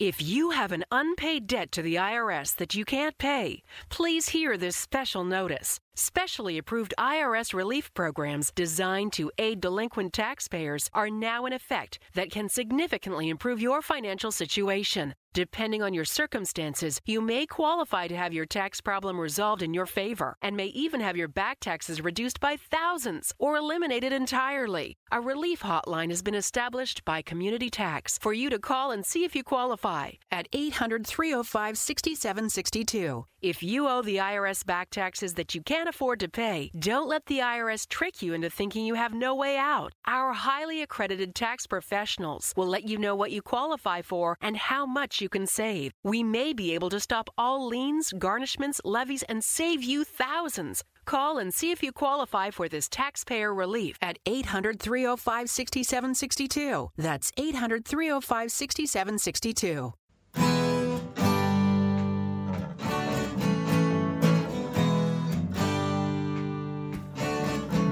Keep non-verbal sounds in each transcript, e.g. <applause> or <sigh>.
If you have an unpaid debt to the IRS that you can't pay, please hear this special notice. Specially approved IRS relief programs designed to aid delinquent taxpayers are now in effect that can significantly improve your financial situation. Depending on your circumstances, you may qualify to have your tax problem resolved in your favor and may even have your back taxes reduced by thousands or eliminated entirely. A relief hotline has been established by Community Tax for you to call and see if you qualify at 800 305 6762. If you owe the IRS back taxes that you can't afford to pay, don't let the IRS trick you into thinking you have no way out. Our highly accredited tax professionals will let you know what you qualify for and how much you can save. We may be able to stop all liens, garnishments, levies, and save you thousands. Call and see if you qualify for this taxpayer relief at 800 305 6762. That's 800 305 6762.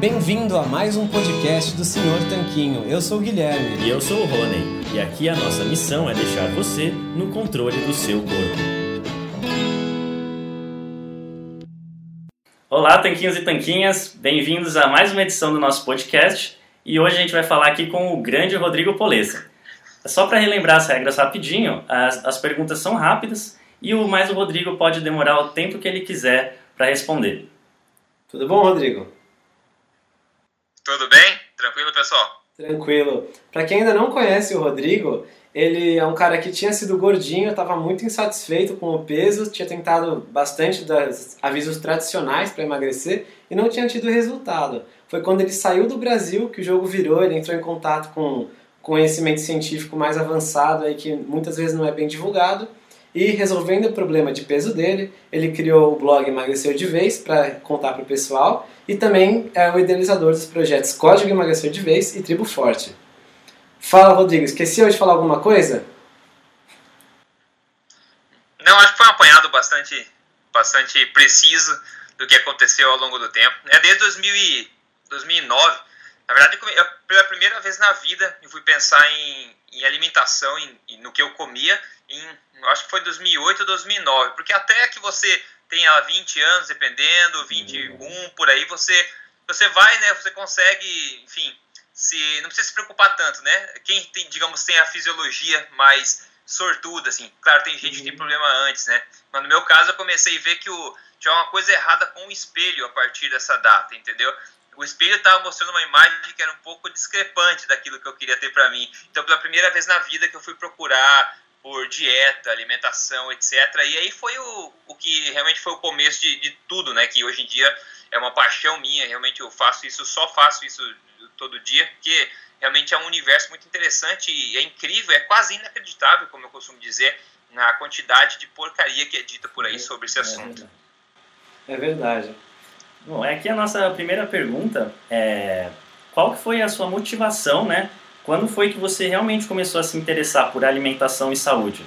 Bem-vindo a mais um podcast do Senhor Tanquinho. Eu sou o Guilherme. E eu sou o Rony. E aqui a nossa missão é deixar você no controle do seu corpo. Olá, tanquinhos e tanquinhas. Bem-vindos a mais uma edição do nosso podcast. E hoje a gente vai falar aqui com o grande Rodrigo Polessa. Só para relembrar as regras rapidinho, as, as perguntas são rápidas e o mais o Rodrigo pode demorar o tempo que ele quiser para responder. Tudo bom, Rodrigo? Tudo bem? Tranquilo, pessoal? Tranquilo. Para quem ainda não conhece o Rodrigo, ele é um cara que tinha sido gordinho, estava muito insatisfeito com o peso, tinha tentado bastante dos avisos tradicionais para emagrecer e não tinha tido resultado. Foi quando ele saiu do Brasil que o jogo virou, ele entrou em contato com conhecimento científico mais avançado aí que muitas vezes não é bem divulgado e resolvendo o problema de peso dele, ele criou o blog Emagreceu de Vez para contar para o pessoal e também é o idealizador dos projetos Código Emagrecer de Vez e Tribo Forte. Fala, Rodrigo, esqueceu de falar alguma coisa? Não, acho que foi um apanhado bastante, bastante preciso do que aconteceu ao longo do tempo. É desde 2000 e 2009, na verdade, eu, pela primeira vez na vida, eu fui pensar em, em alimentação, em, no que eu comia, em, acho que foi 2008 ou 2009, porque até que você tenha 20 anos, dependendo, 21 por aí, você você vai, né, você consegue, enfim, se não precisa se preocupar tanto, né? Quem tem, digamos, tem a fisiologia mais sortuda, assim, claro, tem gente que tem problema antes, né? Mas no meu caso eu comecei a ver que o, tinha uma coisa errada com o espelho a partir dessa data, entendeu? O espelho estava mostrando uma imagem que era um pouco discrepante daquilo que eu queria ter para mim. Então, pela primeira vez na vida que eu fui procurar por dieta, alimentação, etc. E aí foi o, o que realmente foi o começo de, de tudo, né? Que hoje em dia é uma paixão minha, realmente eu faço isso, só faço isso todo dia, porque realmente é um universo muito interessante e é incrível, é quase inacreditável, como eu costumo dizer, na quantidade de porcaria que é dita por aí sobre esse assunto. É verdade. Bom, aqui a nossa primeira pergunta é qual que foi a sua motivação, né, quando foi que você realmente começou a se interessar por alimentação e saúde?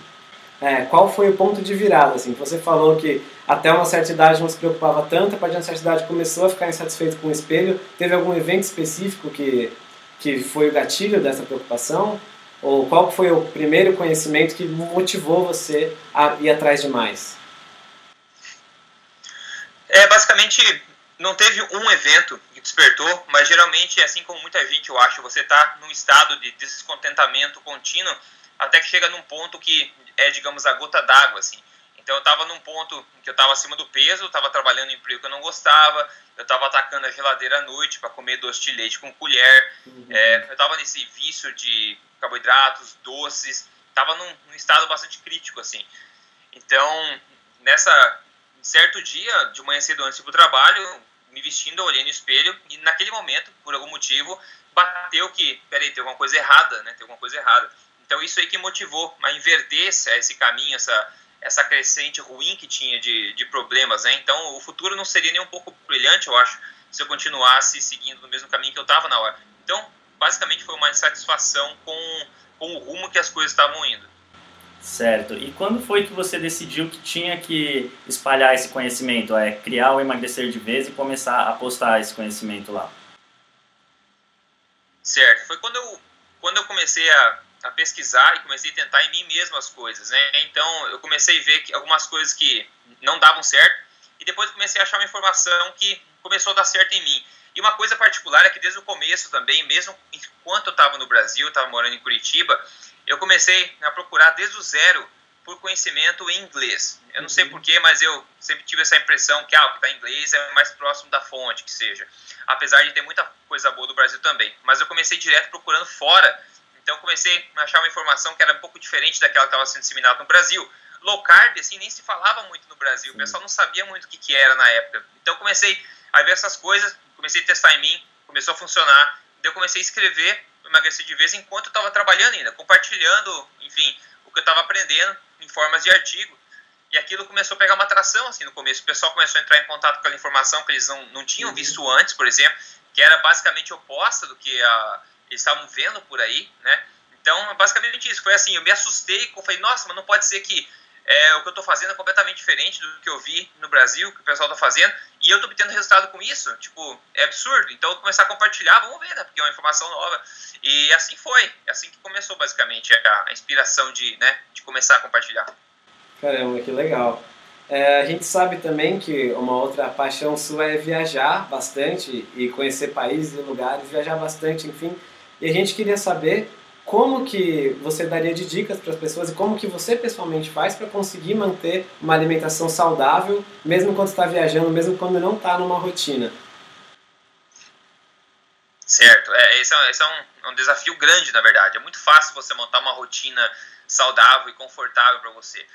É, qual foi o ponto de virada? Assim, você falou que até uma certa idade não se preocupava tanto, a partir de uma certa idade começou a ficar insatisfeito com o espelho. Teve algum evento específico que, que foi o gatilho dessa preocupação? Ou qual foi o primeiro conhecimento que motivou você a ir atrás de mais? É, basicamente, não teve um evento despertou, mas geralmente, assim como muita gente, eu acho, você está num estado de descontentamento contínuo até que chega num ponto que é, digamos, a gota d'água, assim. Então eu estava num ponto que eu estava acima do peso, estava trabalhando em emprego que eu não gostava, eu estava atacando a geladeira à noite para comer doce de leite com colher, uhum. é, eu estava nesse vício de carboidratos, doces, estava num, num, estado bastante crítico, assim. Então, nessa certo dia, de manhã cedo antes do trabalho, me vestindo, eu olhei no espelho e naquele momento, por algum motivo, bateu que, peraí, tem alguma coisa errada, né? Tem alguma coisa errada. Então isso aí que motivou a inverter esse caminho, essa, essa crescente ruim que tinha de, de problemas, né? Então o futuro não seria nem um pouco brilhante, eu acho, se eu continuasse seguindo no mesmo caminho que eu estava na hora. Então, basicamente foi uma insatisfação com, com o rumo que as coisas estavam indo. Certo. E quando foi que você decidiu que tinha que espalhar esse conhecimento, é criar o emagrecer de vez e começar a postar esse conhecimento lá? Certo. Foi quando eu, quando eu comecei a, a pesquisar e comecei a tentar em mim mesmo as coisas, né? Então eu comecei a ver que algumas coisas que não davam certo e depois comecei a achar uma informação que começou a dar certo em mim. E uma coisa particular é que desde o começo também, mesmo enquanto eu estava no Brasil, estava morando em Curitiba, eu comecei a procurar desde o zero por conhecimento em inglês. Eu não sei uhum. porquê, mas eu sempre tive essa impressão que ah, o que está em inglês é mais próximo da fonte, que seja. Apesar de ter muita coisa boa do Brasil também. Mas eu comecei direto procurando fora. Então comecei a achar uma informação que era um pouco diferente daquela que estava sendo disseminada no Brasil. Low carb, assim, nem se falava muito no Brasil. O pessoal não sabia muito o que, que era na época. Então comecei a ver essas coisas, comecei a testar em mim, começou a funcionar. Daí eu comecei a escrever, emagrecer de vez enquanto eu estava trabalhando ainda, compartilhando, enfim, o que eu estava aprendendo em formas de artigo. E aquilo começou a pegar uma atração assim no começo. O pessoal começou a entrar em contato com aquela informação que eles não, não tinham uhum. visto antes, por exemplo, que era basicamente oposta do que a, eles estavam vendo por aí, né? Então, basicamente isso. Foi assim, eu me assustei, eu falei, nossa, mas não pode ser que é, o que eu estou fazendo é completamente diferente do que eu vi no Brasil, que o pessoal está fazendo, e eu estou obtendo resultado com isso. Tipo, é absurdo. Então, eu começar a compartilhar, vamos ver, né? Porque é uma informação nova. E assim foi. É assim que começou, basicamente, a, a inspiração de, né, de começar a compartilhar. Caramba, que legal. É, a gente sabe também que uma outra paixão sua é viajar bastante e conhecer países e lugares, viajar bastante, enfim. E a gente queria saber como que você daria de dicas para as pessoas e como que você pessoalmente faz para conseguir manter uma alimentação saudável, mesmo quando está viajando, mesmo quando não está numa rotina. Certo, é, esse, é, esse é, um, é um desafio grande, na verdade. É muito fácil você montar uma rotina saudável e confortável para você.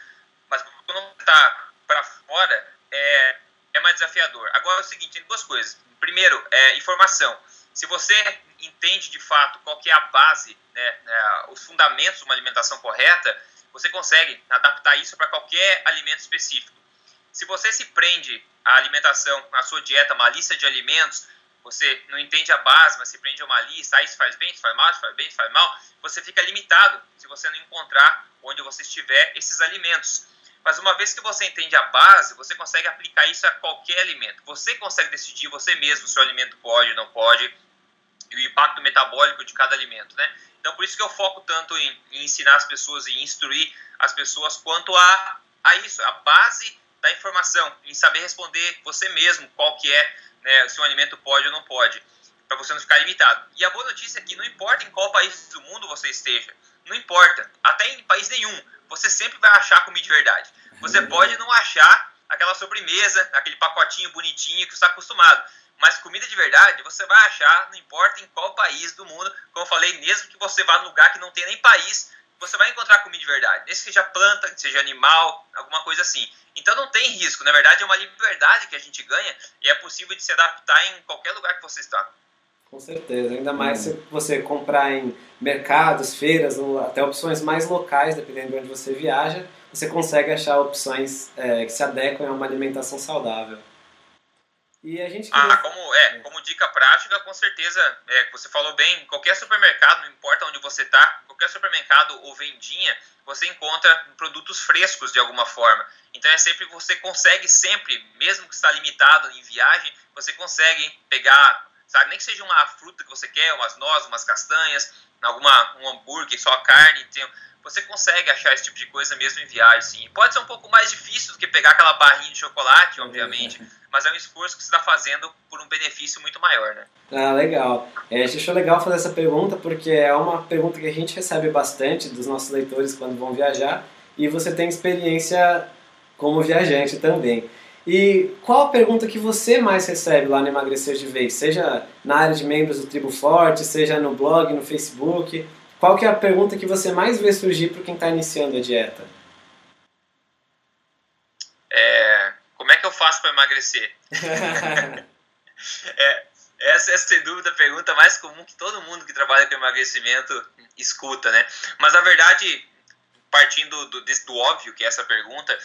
Mas quando está para fora, é, é mais desafiador. Agora é o seguinte, tem duas coisas. Primeiro, é informação. Se você entende de fato qual que é a base, né, né, os fundamentos de uma alimentação correta, você consegue adaptar isso para qualquer alimento específico. Se você se prende à alimentação, à sua dieta, uma lista de alimentos, você não entende a base, mas se prende a uma lista, ah, isso faz bem, isso faz mal, isso faz bem, isso faz mal, você fica limitado se você não encontrar onde você estiver esses alimentos. Mas uma vez que você entende a base, você consegue aplicar isso a qualquer alimento. Você consegue decidir você mesmo se o alimento pode ou não pode, e o impacto metabólico de cada alimento, né? Então, por isso que eu foco tanto em, em ensinar as pessoas e instruir as pessoas quanto a, a isso, a base da informação, em saber responder você mesmo qual que é, né, se um alimento pode ou não pode, para você não ficar limitado. E a boa notícia é que não importa em qual país do mundo você esteja, não importa, até em país nenhum, você sempre vai achar comida de verdade. Você pode não achar aquela sobremesa, aquele pacotinho bonitinho que você está acostumado, mas comida de verdade você vai achar, não importa em qual país do mundo, como eu falei, mesmo que você vá num lugar que não tem nem país, você vai encontrar comida de verdade. Nem seja planta, seja animal, alguma coisa assim. Então não tem risco, na verdade é uma liberdade que a gente ganha e é possível de se adaptar em qualquer lugar que você está. Com certeza, ainda mais se você comprar em mercados, feiras, até opções mais locais, dependendo de onde você viaja, você consegue achar opções é, que se adequam a uma alimentação saudável. E a gente queria... Ah, como, é, como dica prática, com certeza, é, você falou bem, qualquer supermercado, não importa onde você está, qualquer supermercado ou vendinha, você encontra produtos frescos de alguma forma. Então é sempre, você consegue sempre, mesmo que está limitado em viagem, você consegue pegar, sabe, nem que seja uma fruta que você quer, umas nozes, umas castanhas, alguma, um hambúrguer, só carne, tem, você consegue achar esse tipo de coisa mesmo em viagem, sim. Pode ser um pouco mais difícil do que pegar aquela barrinha de chocolate, obviamente, mas é um esforço que você está fazendo por um benefício muito maior, né? Ah, legal. É, a gente achou legal fazer essa pergunta porque é uma pergunta que a gente recebe bastante dos nossos leitores quando vão viajar e você tem experiência como viajante também. E qual a pergunta que você mais recebe lá no Emagrecer de Vez? Seja na área de membros do Tribo Forte, seja no blog, no Facebook. Qual que é a pergunta que você mais vê surgir para quem está iniciando a dieta? É, como é que eu faço para emagrecer? <laughs> é, essa é, sem dúvida, a pergunta mais comum que todo mundo que trabalha com emagrecimento escuta, né? Mas, na verdade, partindo do, do óbvio que é essa pergunta,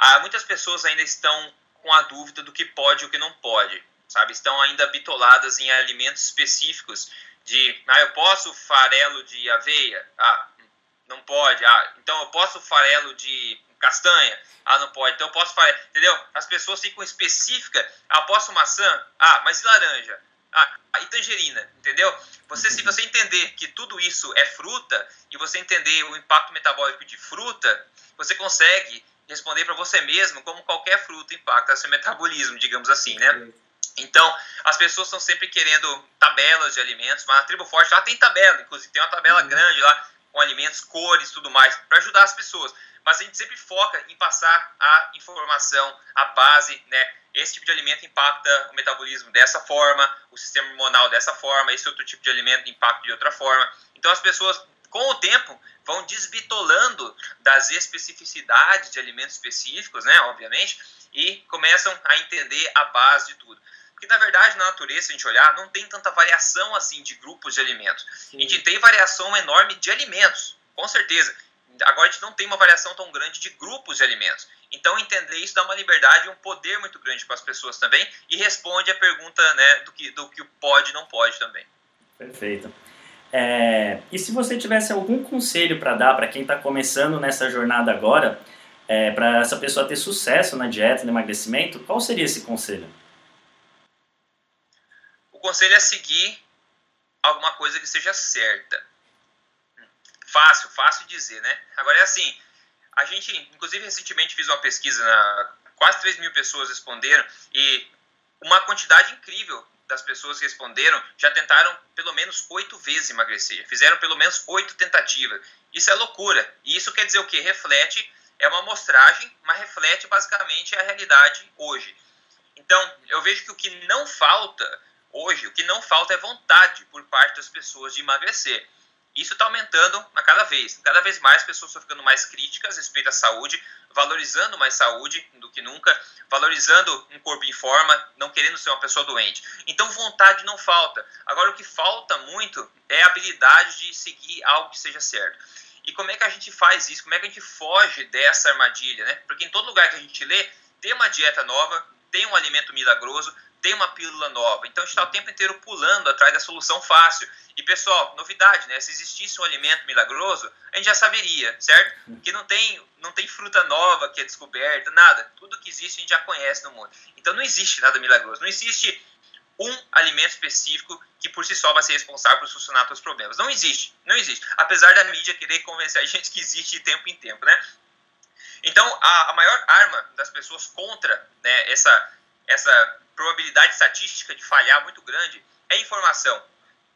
há, muitas pessoas ainda estão com a dúvida do que pode e o que não pode, sabe? Estão ainda bitoladas em alimentos específicos de, ah, eu posso farelo de aveia? Ah, não pode. Ah, então eu posso farelo de castanha? Ah, não pode. Então eu posso farelo, entendeu? As pessoas ficam específicas. Ah, posso maçã? Ah, mas e laranja? Ah, e tangerina, entendeu? Você, se você entender que tudo isso é fruta e você entender o impacto metabólico de fruta, você consegue responder para você mesmo como qualquer fruta impacta seu metabolismo, digamos assim, né? Então, as pessoas estão sempre querendo tabelas de alimentos, mas na Tribo Forte lá tem tabela, inclusive tem uma tabela uhum. grande lá com alimentos, cores, tudo mais, para ajudar as pessoas. Mas a gente sempre foca em passar a informação, a base, né? Esse tipo de alimento impacta o metabolismo dessa forma, o sistema hormonal dessa forma, esse outro tipo de alimento impacta de outra forma. Então as pessoas, com o tempo, vão desbitolando das especificidades de alimentos específicos, né? Obviamente, e começam a entender a base de tudo. Porque, na verdade, na natureza, se a gente olhar, não tem tanta variação assim de grupos de alimentos. Sim. A gente tem variação enorme de alimentos, com certeza. Agora a gente não tem uma variação tão grande de grupos de alimentos. Então, entender isso dá uma liberdade e um poder muito grande para as pessoas também e responde a pergunta né, do, que, do que pode e não pode também. Perfeito. É, e se você tivesse algum conselho para dar para quem está começando nessa jornada agora, é, para essa pessoa ter sucesso na dieta, no emagrecimento, qual seria esse conselho? o conselho é seguir alguma coisa que seja certa. Fácil, fácil dizer, né? Agora é assim, a gente, inclusive recentemente fiz uma pesquisa, na, quase 3 mil pessoas responderam e uma quantidade incrível das pessoas que responderam já tentaram pelo menos oito vezes emagrecer, fizeram pelo menos oito tentativas. Isso é loucura. E isso quer dizer o quê? Reflete, é uma amostragem, mas reflete basicamente a realidade hoje. Então, eu vejo que o que não falta Hoje, o que não falta é vontade por parte das pessoas de emagrecer. Isso está aumentando a cada vez. Cada vez mais pessoas estão ficando mais críticas a respeito à saúde, valorizando mais saúde do que nunca, valorizando um corpo em forma, não querendo ser uma pessoa doente. Então, vontade não falta. Agora, o que falta muito é a habilidade de seguir algo que seja certo. E como é que a gente faz isso? Como é que a gente foge dessa armadilha? Né? Porque em todo lugar que a gente lê, tem uma dieta nova, tem um alimento milagroso, tem uma pílula nova. Então a gente está o tempo inteiro pulando atrás da solução fácil. E pessoal, novidade, né? Se existisse um alimento milagroso, a gente já saberia, certo? Que não tem, não tem fruta nova que é descoberta, nada. Tudo que existe a gente já conhece no mundo. Então não existe nada milagroso. Não existe um alimento específico que por si só vai ser responsável por solucionar todos os problemas. Não existe, não existe. Apesar da mídia querer convencer a gente que existe de tempo em tempo, né? Então, a, a maior arma das pessoas contra né, essa, essa probabilidade estatística de falhar muito grande é informação.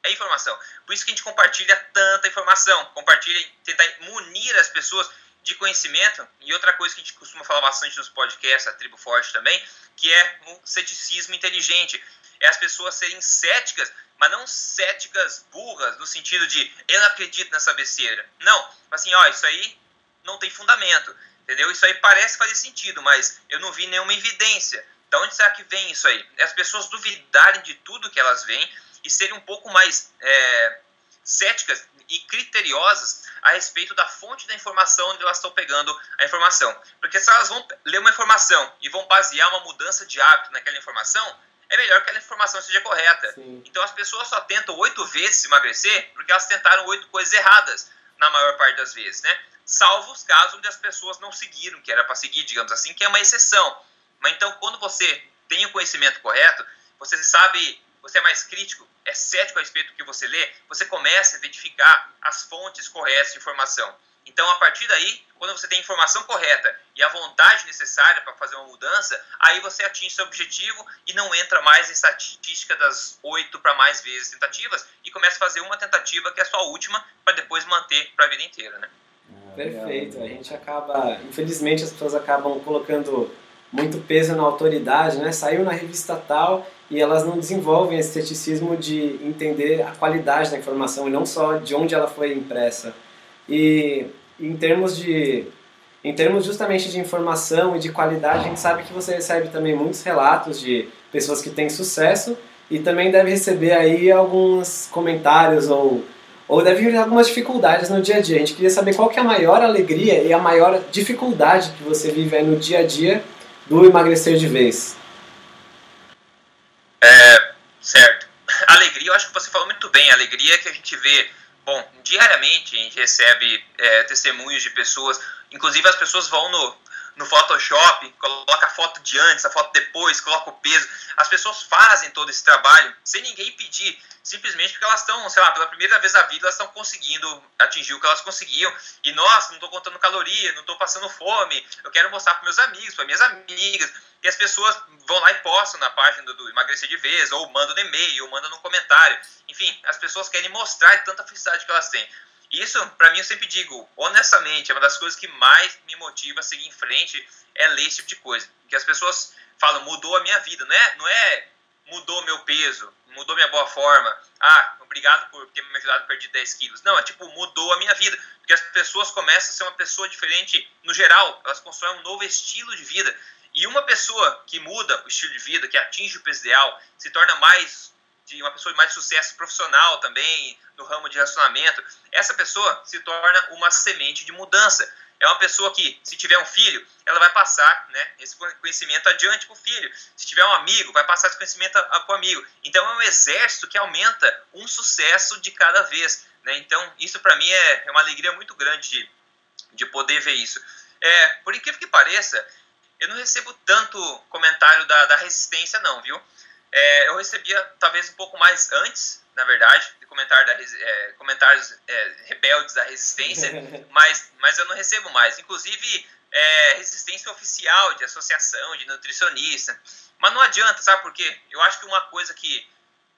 É informação. Por isso que a gente compartilha tanta informação, compartilha, tenta munir as pessoas de conhecimento. E outra coisa que a gente costuma falar bastante nos podcasts, a Tribo Forte também, que é o ceticismo inteligente. É as pessoas serem céticas, mas não céticas burras, no sentido de eu não acredito nessa besteira. Não, assim, ó, isso aí não tem fundamento, entendeu? Isso aí parece fazer sentido, mas eu não vi nenhuma evidência. Da onde será que vem isso aí? É as pessoas duvidarem de tudo que elas veem e serem um pouco mais é, céticas e criteriosas a respeito da fonte da informação onde elas estão pegando a informação. Porque se elas vão ler uma informação e vão basear uma mudança de hábito naquela informação, é melhor que aquela informação seja correta. Sim. Então as pessoas só tentam oito vezes emagrecer porque elas tentaram oito coisas erradas na maior parte das vezes, né? Salvo os casos onde as pessoas não seguiram, que era para seguir, digamos assim, que é uma exceção. Mas então, quando você tem o conhecimento correto, você sabe, você é mais crítico, é cético a respeito do que você lê, você começa a identificar as fontes corretas de informação. Então, a partir daí, quando você tem a informação correta e a vontade necessária para fazer uma mudança, aí você atinge seu objetivo e não entra mais em estatística das oito para mais vezes tentativas e começa a fazer uma tentativa que é a sua última para depois manter para a vida inteira, né? Perfeito. A gente acaba, infelizmente, as pessoas acabam colocando muito peso na autoridade, né? Saiu na revista tal e elas não desenvolvem esse ceticismo de entender a qualidade da informação e não só de onde ela foi impressa. E em termos de em termos justamente de informação e de qualidade, a gente sabe que você recebe também muitos relatos de pessoas que têm sucesso e também deve receber aí alguns comentários ou ou deve ter algumas dificuldades no dia a dia. A gente queria saber qual que é a maior alegria e a maior dificuldade que você vive no dia a dia do emagrecer de vez? É, certo. Alegria, eu acho que você falou muito bem. Alegria é que a gente vê, bom, diariamente a gente recebe é, testemunhos de pessoas, inclusive as pessoas vão no, no Photoshop, coloca a foto de antes, a foto depois, coloca o peso. As pessoas fazem todo esse trabalho sem ninguém pedir, simplesmente porque elas estão, sei lá, pela primeira vez na vida, elas estão conseguindo atingir o que elas conseguiam. E nossa, não estou contando caloria, não estou passando fome, eu quero mostrar para meus amigos, para minhas amigas. E as pessoas vão lá e postam na página do Emagrecer de Vez, ou mandam no e-mail, ou mandam no comentário. Enfim, as pessoas querem mostrar tanta felicidade que elas têm. Isso, para mim, eu sempre digo, honestamente, é uma das coisas que mais me motiva a seguir em frente é ler esse tipo de coisa. Que as pessoas falam, mudou a minha vida, não é, não é mudou meu peso, mudou minha boa forma, ah, obrigado por ter me ajudado a perder 10 quilos. Não, é tipo, mudou a minha vida. Porque as pessoas começam a ser uma pessoa diferente no geral, elas constroem um novo estilo de vida. E uma pessoa que muda o estilo de vida, que atinge o peso ideal, se torna mais de uma pessoa de mais sucesso profissional também, no ramo de relacionamento, essa pessoa se torna uma semente de mudança. É uma pessoa que, se tiver um filho, ela vai passar né, esse conhecimento adiante para o filho. Se tiver um amigo, vai passar esse conhecimento para o amigo. Então, é um exército que aumenta um sucesso de cada vez. Né? Então, isso para mim é, é, uma alegria muito grande de, de poder ver isso. É, por incrível que pareça, eu não recebo tanto comentário da, da resistência, não, viu? É, eu recebia talvez um pouco mais antes, na verdade, de comentário da, é, comentários é, rebeldes da resistência, <laughs> mas, mas eu não recebo mais. Inclusive, é, resistência oficial de associação, de nutricionista. Mas não adianta, sabe por quê? Eu acho que uma coisa que,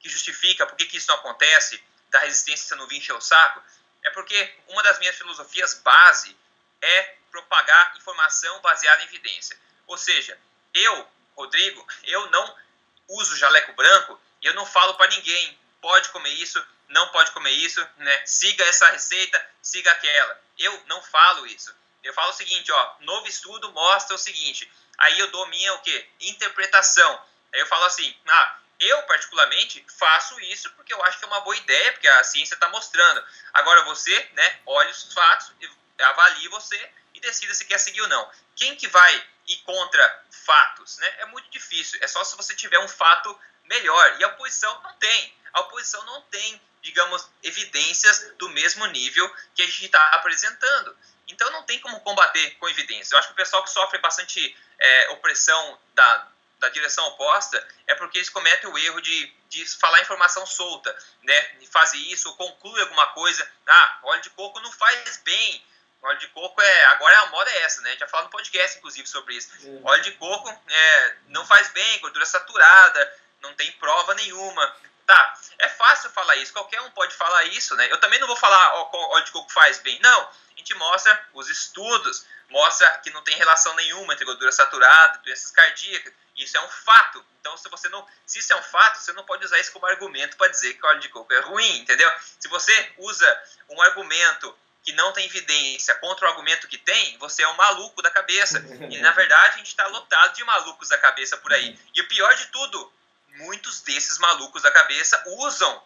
que justifica por que, que isso não acontece, da resistência não vir encher o saco, é porque uma das minhas filosofias base é propagar informação baseada em evidência. Ou seja, eu, Rodrigo, eu não uso jaleco branco e eu não falo para ninguém, pode comer isso, não pode comer isso, né? Siga essa receita, siga aquela. Eu não falo isso. Eu falo o seguinte, ó, novo estudo mostra o seguinte. Aí eu dou minha o quê? Interpretação. Aí eu falo assim, ah, eu particularmente faço isso porque eu acho que é uma boa ideia, porque a ciência está mostrando. Agora você, né, olhe os fatos, avalie você e decida se quer seguir ou não. Quem que vai ir contra fatos, né? É muito difícil. É só se você tiver um fato melhor. E a oposição não tem. A oposição não tem, digamos, evidências do mesmo nível que a gente está apresentando. Então não tem como combater com evidências. Eu acho que o pessoal que sofre bastante é, opressão da, da direção oposta é porque eles cometem o erro de, de falar informação solta, né? De fazer isso, conclui alguma coisa. Ah, óleo de coco não faz bem óleo de coco é. Agora a moda é essa, né? A gente já falou no podcast, inclusive, sobre isso. Uhum. Óleo de coco é, não faz bem, gordura saturada, não tem prova nenhuma. Tá, é fácil falar isso, qualquer um pode falar isso, né? Eu também não vou falar ó, óleo de coco faz bem, não. A gente mostra os estudos, mostra que não tem relação nenhuma entre gordura saturada e doenças cardíacas. Isso é um fato. Então, se você não, se isso é um fato, você não pode usar isso como argumento para dizer que óleo de coco é ruim, entendeu? Se você usa um argumento que não tem evidência contra o argumento que tem, você é um maluco da cabeça. <laughs> E na verdade a gente está lotado de malucos da cabeça por aí. E o pior de tudo, muitos desses malucos da cabeça usam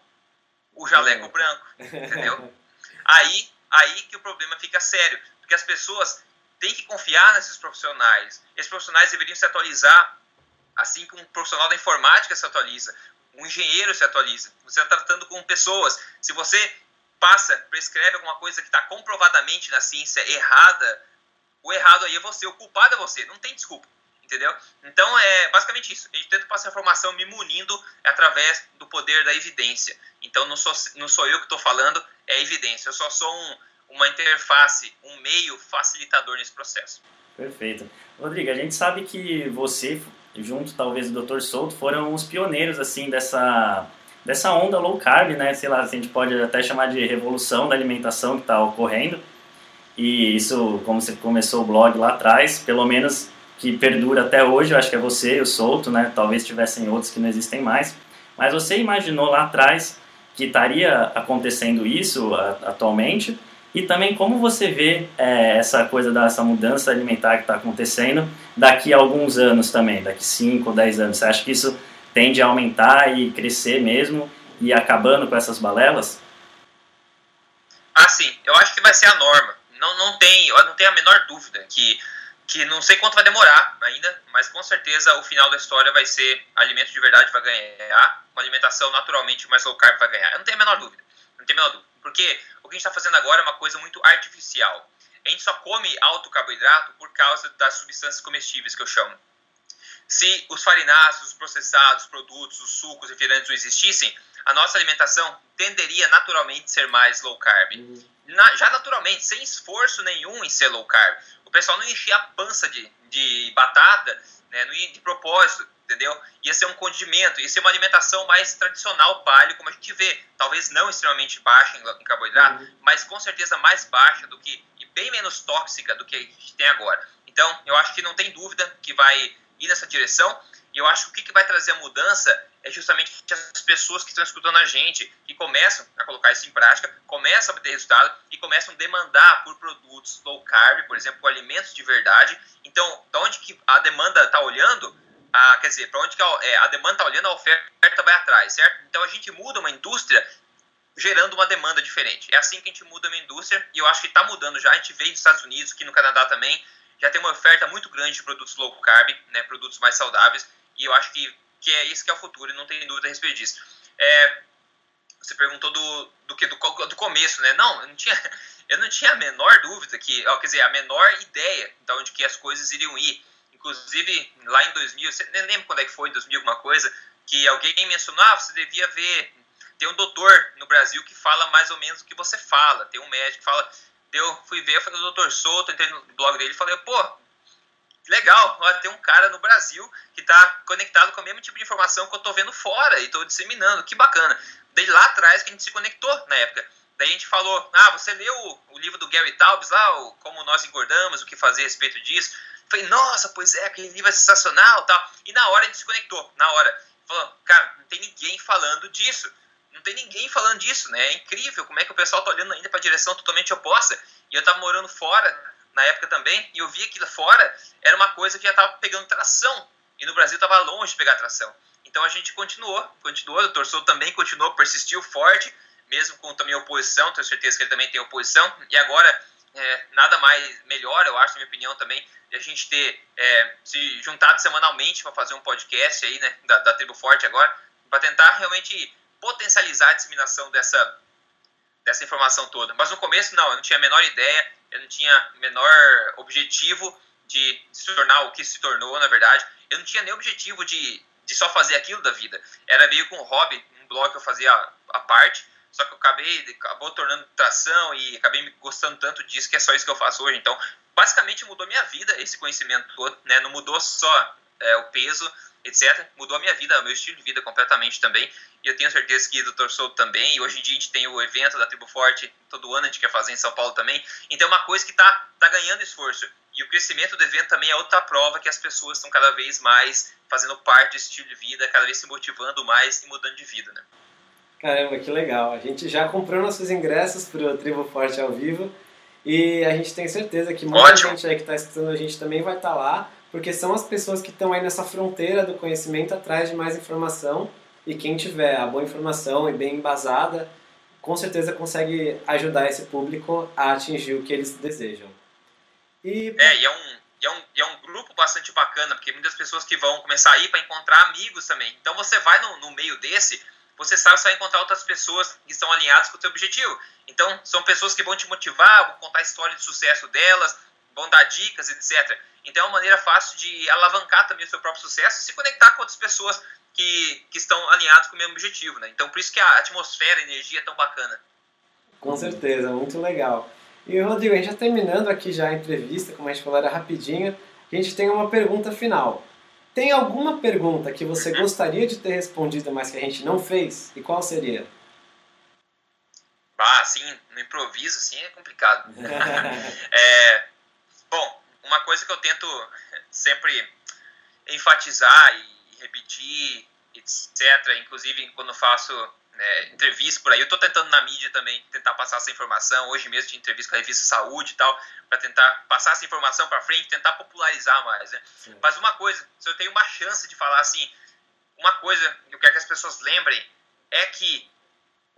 o jaleco branco, entendeu? <laughs> Aí, aí que o problema fica sério, porque as pessoas têm que confiar nesses profissionais. Esses profissionais deveriam se atualizar, assim como um profissional da informática se atualiza, um engenheiro se atualiza. Você está tratando com pessoas. Se você passa, prescreve alguma coisa que está comprovadamente na ciência errada, o errado aí é você, o culpado é você, não tem desculpa, entendeu? Então é basicamente isso. A gente tenta passar informação me munindo através do poder da evidência. Então não sou, não sou eu que estou falando, é evidência. Eu só sou um, uma interface, um meio facilitador nesse processo. Perfeito. Rodrigo, a gente sabe que você, junto talvez do Dr. Souto, foram os pioneiros assim dessa dessa onda low carb, né? Sei lá, a gente pode até chamar de revolução da alimentação que está ocorrendo. E isso, como você começou o blog lá atrás, pelo menos que perdura até hoje, eu acho que é você, eu solto, né? Talvez tivessem outros que não existem mais. Mas você imaginou lá atrás que estaria acontecendo isso atualmente? E também como você vê é, essa coisa dessa mudança alimentar que está acontecendo daqui a alguns anos também, daqui 5 ou 10 anos? Você acha que isso tende a aumentar e crescer mesmo e acabando com essas balelas? Ah, sim. Eu acho que vai ser a norma. Não, não, tem, eu não tenho a menor dúvida que, que não sei quanto vai demorar ainda, mas com certeza o final da história vai ser alimento de verdade vai ganhar, uma alimentação naturalmente mais low carb vai ganhar. Eu não tenho a menor dúvida. Não tenho a menor dúvida. Porque o que a gente está fazendo agora é uma coisa muito artificial. a gente só come alto carboidrato por causa das substâncias comestíveis que eu chamo. Se os farináceos, os processados, os produtos, os sucos, os refrigerantes não existissem, a nossa alimentação tenderia naturalmente a ser mais low carb. Uhum. Na, já naturalmente, sem esforço nenhum em ser low carb. O pessoal não enchia a pança de, de batata, né, não ia de propósito, entendeu? Ia ser um condimento, ia ser uma alimentação mais tradicional, paleo, como a gente vê. Talvez não extremamente baixa em, em carboidrato, uhum. mas com certeza mais baixa do que, e bem menos tóxica do que a gente tem agora. Então, eu acho que não tem dúvida que vai ir nessa direção. E eu acho que o que, vai trazer a mudança é justamente as pessoas que estão escutando a gente, que começam a colocar isso em prática, começam a obter resultado e começam a demandar por produtos low carb, por exemplo, alimentos de verdade. Então, da onde que a demanda está olhando, a, quer dizer, para onde que a, é, a demanda está olhando, a oferta vai atrás, certo? Então, a gente muda uma indústria gerando uma demanda diferente. É assim que a gente muda uma indústria e eu acho que está mudando já. A gente vê nos Estados Unidos, aqui no Canadá também, já tem uma oferta muito grande de produtos low carb, né, produtos mais saudáveis, e eu acho que, que é isso que é o futuro, e não tem dúvida a respeito disso. É, você perguntou do, do que do, do começo, né? Não, eu não tinha, <laughs> eu não tinha a menor dúvida que, ó, quer dizer, a menor ideia de onde que as coisas iriam ir. Inclusive, lá em 2000, você nem lembro quando é que foi, 2000 alguma coisa, que alguém mencionou, ah, você devia ver, tem um doutor no Brasil que fala mais ou menos o que você fala, tem um médico que fala, eu fui ver, falei do Dr. Souto, entrei no blog dele e falei, pô, legal, olha, tem um cara no Brasil que está conectado com o mesmo tipo de informação que eu estou vendo fora e estou disseminando, que bacana. Daí lá atrás que a gente se conectou na época. Daí a gente falou, ah, você leu o, o livro do Gary Taubes lá, o Como Nós Engordamos, o que fazer a respeito disso? Falei, nossa, pois é, aquele livro é sensacional tal. E na hora a gente se conectou, na hora. Falou, cara, não tem ninguém falando disso não tem ninguém falando disso, né? É incrível como é que o pessoal tá olhando ainda para a direção totalmente oposta. E eu tava morando fora na época também, e eu vi que lá fora era uma coisa que já tava pegando tração, e no Brasil tava longe de pegar tração. Então a gente continuou, continuou, o Dr. também continuou, persistiu forte, mesmo com também oposição, tenho certeza que ele também tem oposição, e agora é, nada mais melhor, eu acho, na minha opinião também, de a gente ter é, se juntado semanalmente para fazer um podcast aí, né, da, da Tribo Forte agora, para tentar realmente potencializar a disseminação dessa, dessa informação toda. Mas no começo, não, eu não tinha a menor ideia, eu não tinha menor objetivo de se tornar o que se tornou, na verdade. Eu não tinha nem objetivo de, de só fazer aquilo da vida. Era meio com um hobby, um blog que eu fazia à parte, só que eu acabei, acabou tornando tração e acabei me gostando tanto disso que é só isso que eu faço hoje. Então, basicamente mudou minha vida esse conhecimento todo, né? Não mudou só é, o peso, etc. Mudou a minha vida, o meu estilo de vida completamente também. E eu tenho certeza que o Dr. Souto também. E hoje em dia a gente tem o evento da Tribo Forte, todo ano a gente quer fazer em São Paulo também. Então é uma coisa que está tá ganhando esforço. E o crescimento do evento também é outra prova que as pessoas estão cada vez mais fazendo parte desse estilo de vida, cada vez se motivando mais e mudando de vida, né? Caramba, que legal. A gente já comprou nossos ingressos para o Tribo Forte ao vivo e a gente tem certeza que muita Ótimo. gente aí que está escutando a gente também vai estar tá lá porque são as pessoas que estão aí nessa fronteira do conhecimento atrás de mais informação e quem tiver a boa informação e bem embasada, com certeza consegue ajudar esse público a atingir o que eles desejam. E... É, e é um, e é, um, e é um grupo bastante bacana, porque muitas pessoas que vão começar a ir para encontrar amigos também. Então você vai no, no meio desse, você sabe que vai encontrar outras pessoas que estão alinhadas com o seu objetivo. Então, são pessoas que vão te motivar, vão contar a história de sucesso delas, vão dar dicas, etc. Então é uma maneira fácil de alavancar também o seu próprio sucesso e se conectar com outras pessoas que, que estão alinhadas com o mesmo objetivo. Né? Então por isso que a atmosfera, a energia é tão bacana. Com certeza, muito legal. E Rodrigo, a gente já terminando aqui já a entrevista, como a gente falou, era rapidinho, a gente tem uma pergunta final. Tem alguma pergunta que você uhum. gostaria de ter respondido, mas que a gente não fez? E qual seria? Ah, sim, no improviso, assim, é complicado. <laughs> <laughs> é, bom, uma coisa que eu tento <laughs> sempre enfatizar e repetir, etc., inclusive quando faço né, entrevista por aí, eu estou tentando na mídia também tentar passar essa informação. Hoje mesmo tinha entrevista com a revista Saúde e tal, para tentar passar essa informação para frente, tentar popularizar mais. Né? Mas uma coisa, se eu tenho uma chance de falar assim, uma coisa que eu quero que as pessoas lembrem é que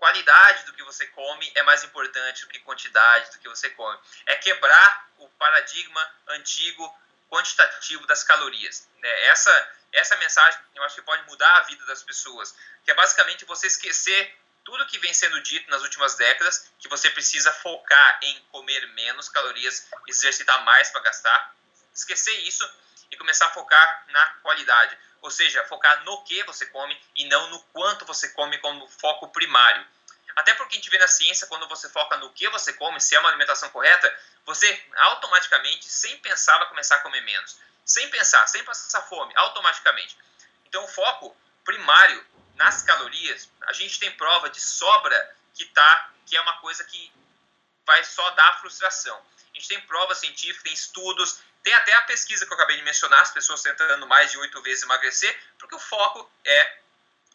qualidade do que você come é mais importante do que quantidade do que você come. É quebrar o paradigma antigo quantitativo das calorias. Né? Essa essa mensagem eu acho que pode mudar a vida das pessoas, que é basicamente você esquecer tudo que vem sendo dito nas últimas décadas, que você precisa focar em comer menos calorias, exercitar mais para gastar, esquecer isso e começar a focar na qualidade. Ou seja, focar no que você come e não no quanto você come como foco primário. Até porque a gente vê na ciência, quando você foca no que você come, se é uma alimentação correta, você automaticamente, sem pensar, vai começar a comer menos. Sem pensar, sem passar fome, automaticamente. Então, o foco primário nas calorias, a gente tem prova de sobra que, tá, que é uma coisa que vai só dar frustração. A gente tem prova científica, tem estudos, tem até a pesquisa que eu acabei de mencionar, as pessoas tentando mais de oito vezes emagrecer, porque o foco é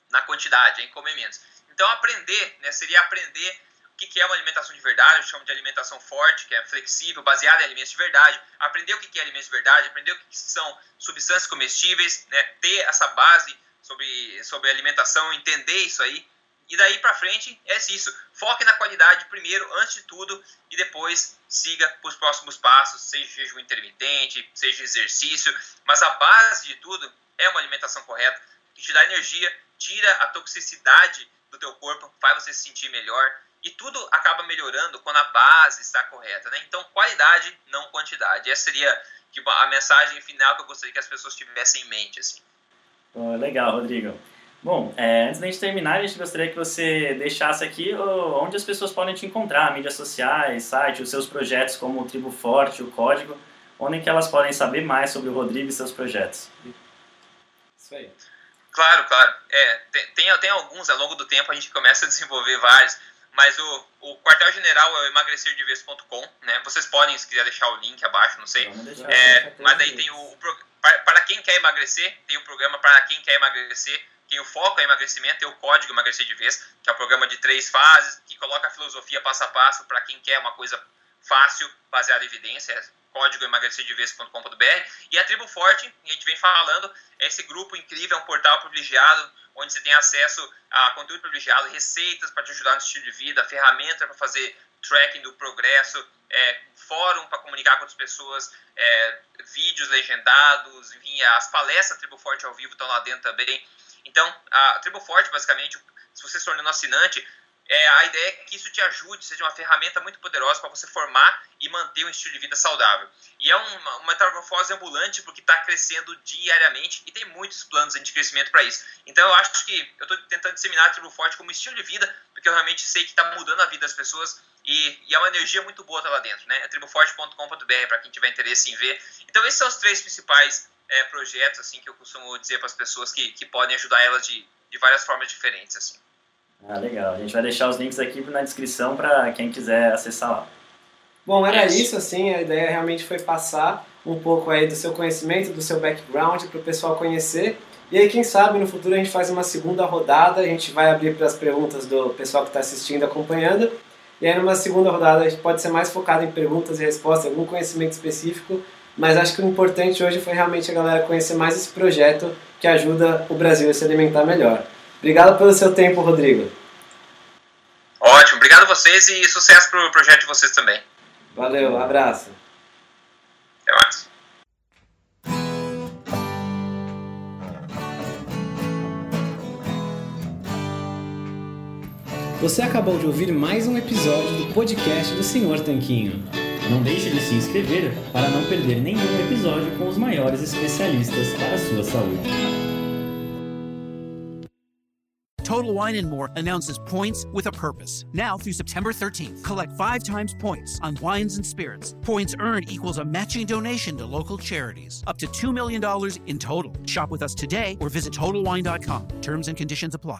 na quantidade, é em comer menos. Então, aprender, né, seria aprender o que é uma alimentação de verdade, eu chamo de alimentação forte, que é flexível, baseada em alimentos de verdade, aprender o que é alimentos de verdade, aprender o que são substâncias comestíveis, né, ter essa base sobre, sobre alimentação, entender isso aí, e daí para frente é isso. Foque na qualidade primeiro, antes de tudo, e depois siga para os próximos passos, seja jejum intermitente, seja exercício. Mas a base de tudo é uma alimentação correta, que te dá energia, tira a toxicidade do teu corpo, faz você se sentir melhor e tudo acaba melhorando quando a base está correta, né? Então, qualidade, não quantidade. Essa seria tipo, a mensagem final que eu gostaria que as pessoas tivessem em mente, assim. Oh, legal, Rodrigo. Bom, é, antes da gente terminar, a gente gostaria que você deixasse aqui onde as pessoas podem te encontrar, mídias sociais, site, os seus projetos como o Tribo Forte, o Código, onde que elas podem saber mais sobre o Rodrigo e seus projetos. Isso aí. Claro, claro. É, tem, tem alguns, ao longo do tempo a gente começa a desenvolver vários, mas o, o quartel-general é o emagrecerdeves.com, né? Vocês podem, se quiser deixar o link abaixo, não sei. É, mas daí tem o, o para, para quem quer emagrecer, tem o programa para quem quer emagrecer, tem o foco é emagrecimento, tem o código emagrecer de vez, que é um programa de três fases, que coloca a filosofia passo a passo para quem quer uma coisa fácil, baseada em evidência, é código emagrecerdevez.com.br. E a Tribo Forte, a gente vem falando, é esse grupo incrível, é um portal privilegiado, onde você tem acesso a conteúdo privilegiado, receitas para te ajudar no estilo de vida, ferramenta para fazer tracking do progresso, é, fórum para comunicar com outras pessoas, é, vídeos legendados, enfim, as palestras Tribo Forte ao vivo estão lá dentro também. Então, a Tribo Forte, basicamente, se você se tornando assinante, é, a ideia é que isso te ajude, seja uma ferramenta muito poderosa para você formar e manter um estilo de vida saudável. E é uma, uma metamorfose ambulante porque está crescendo diariamente e tem muitos planos de crescimento para isso. Então eu acho que eu estou tentando disseminar a Tribo Forte como estilo de vida, porque eu realmente sei que está mudando a vida das pessoas e, e, é uma energia muito boa tá lá dentro, né? É triboforte.com.br para quem tiver interesse em ver. Então esses são os três principais é, projetos assim que eu costumo dizer para as pessoas que, que podem ajudar elas de, de várias formas diferentes assim. Ah, legal. A gente vai deixar os links aqui na descrição para quem quiser acessar lá. Bom, era isso, assim, a ideia realmente foi passar um pouco aí do seu conhecimento, do seu background para o pessoal conhecer. E aí, quem sabe, no futuro a gente faz uma segunda rodada, a gente vai abrir para as perguntas do pessoal que está assistindo, acompanhando. E aí, numa segunda rodada, a gente pode ser mais focado em perguntas e respostas, algum conhecimento específico. Mas acho que o importante hoje foi realmente a galera conhecer mais esse projeto que ajuda o Brasil a se alimentar melhor. Obrigado pelo seu tempo, Rodrigo. Ótimo, obrigado a vocês e sucesso para o projeto de vocês também. Valeu, um abraço. Até mais. Você acabou de ouvir mais um episódio do podcast do Senhor Tanquinho. Não deixe de se inscrever para não perder nenhum episódio com os maiores especialistas para a sua saúde. Total Wine and More announces points with a purpose. Now through September 13th, collect five times points on wines and spirits. Points earned equals a matching donation to local charities, up to $2 million in total. Shop with us today or visit TotalWine.com. Terms and conditions apply.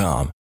com.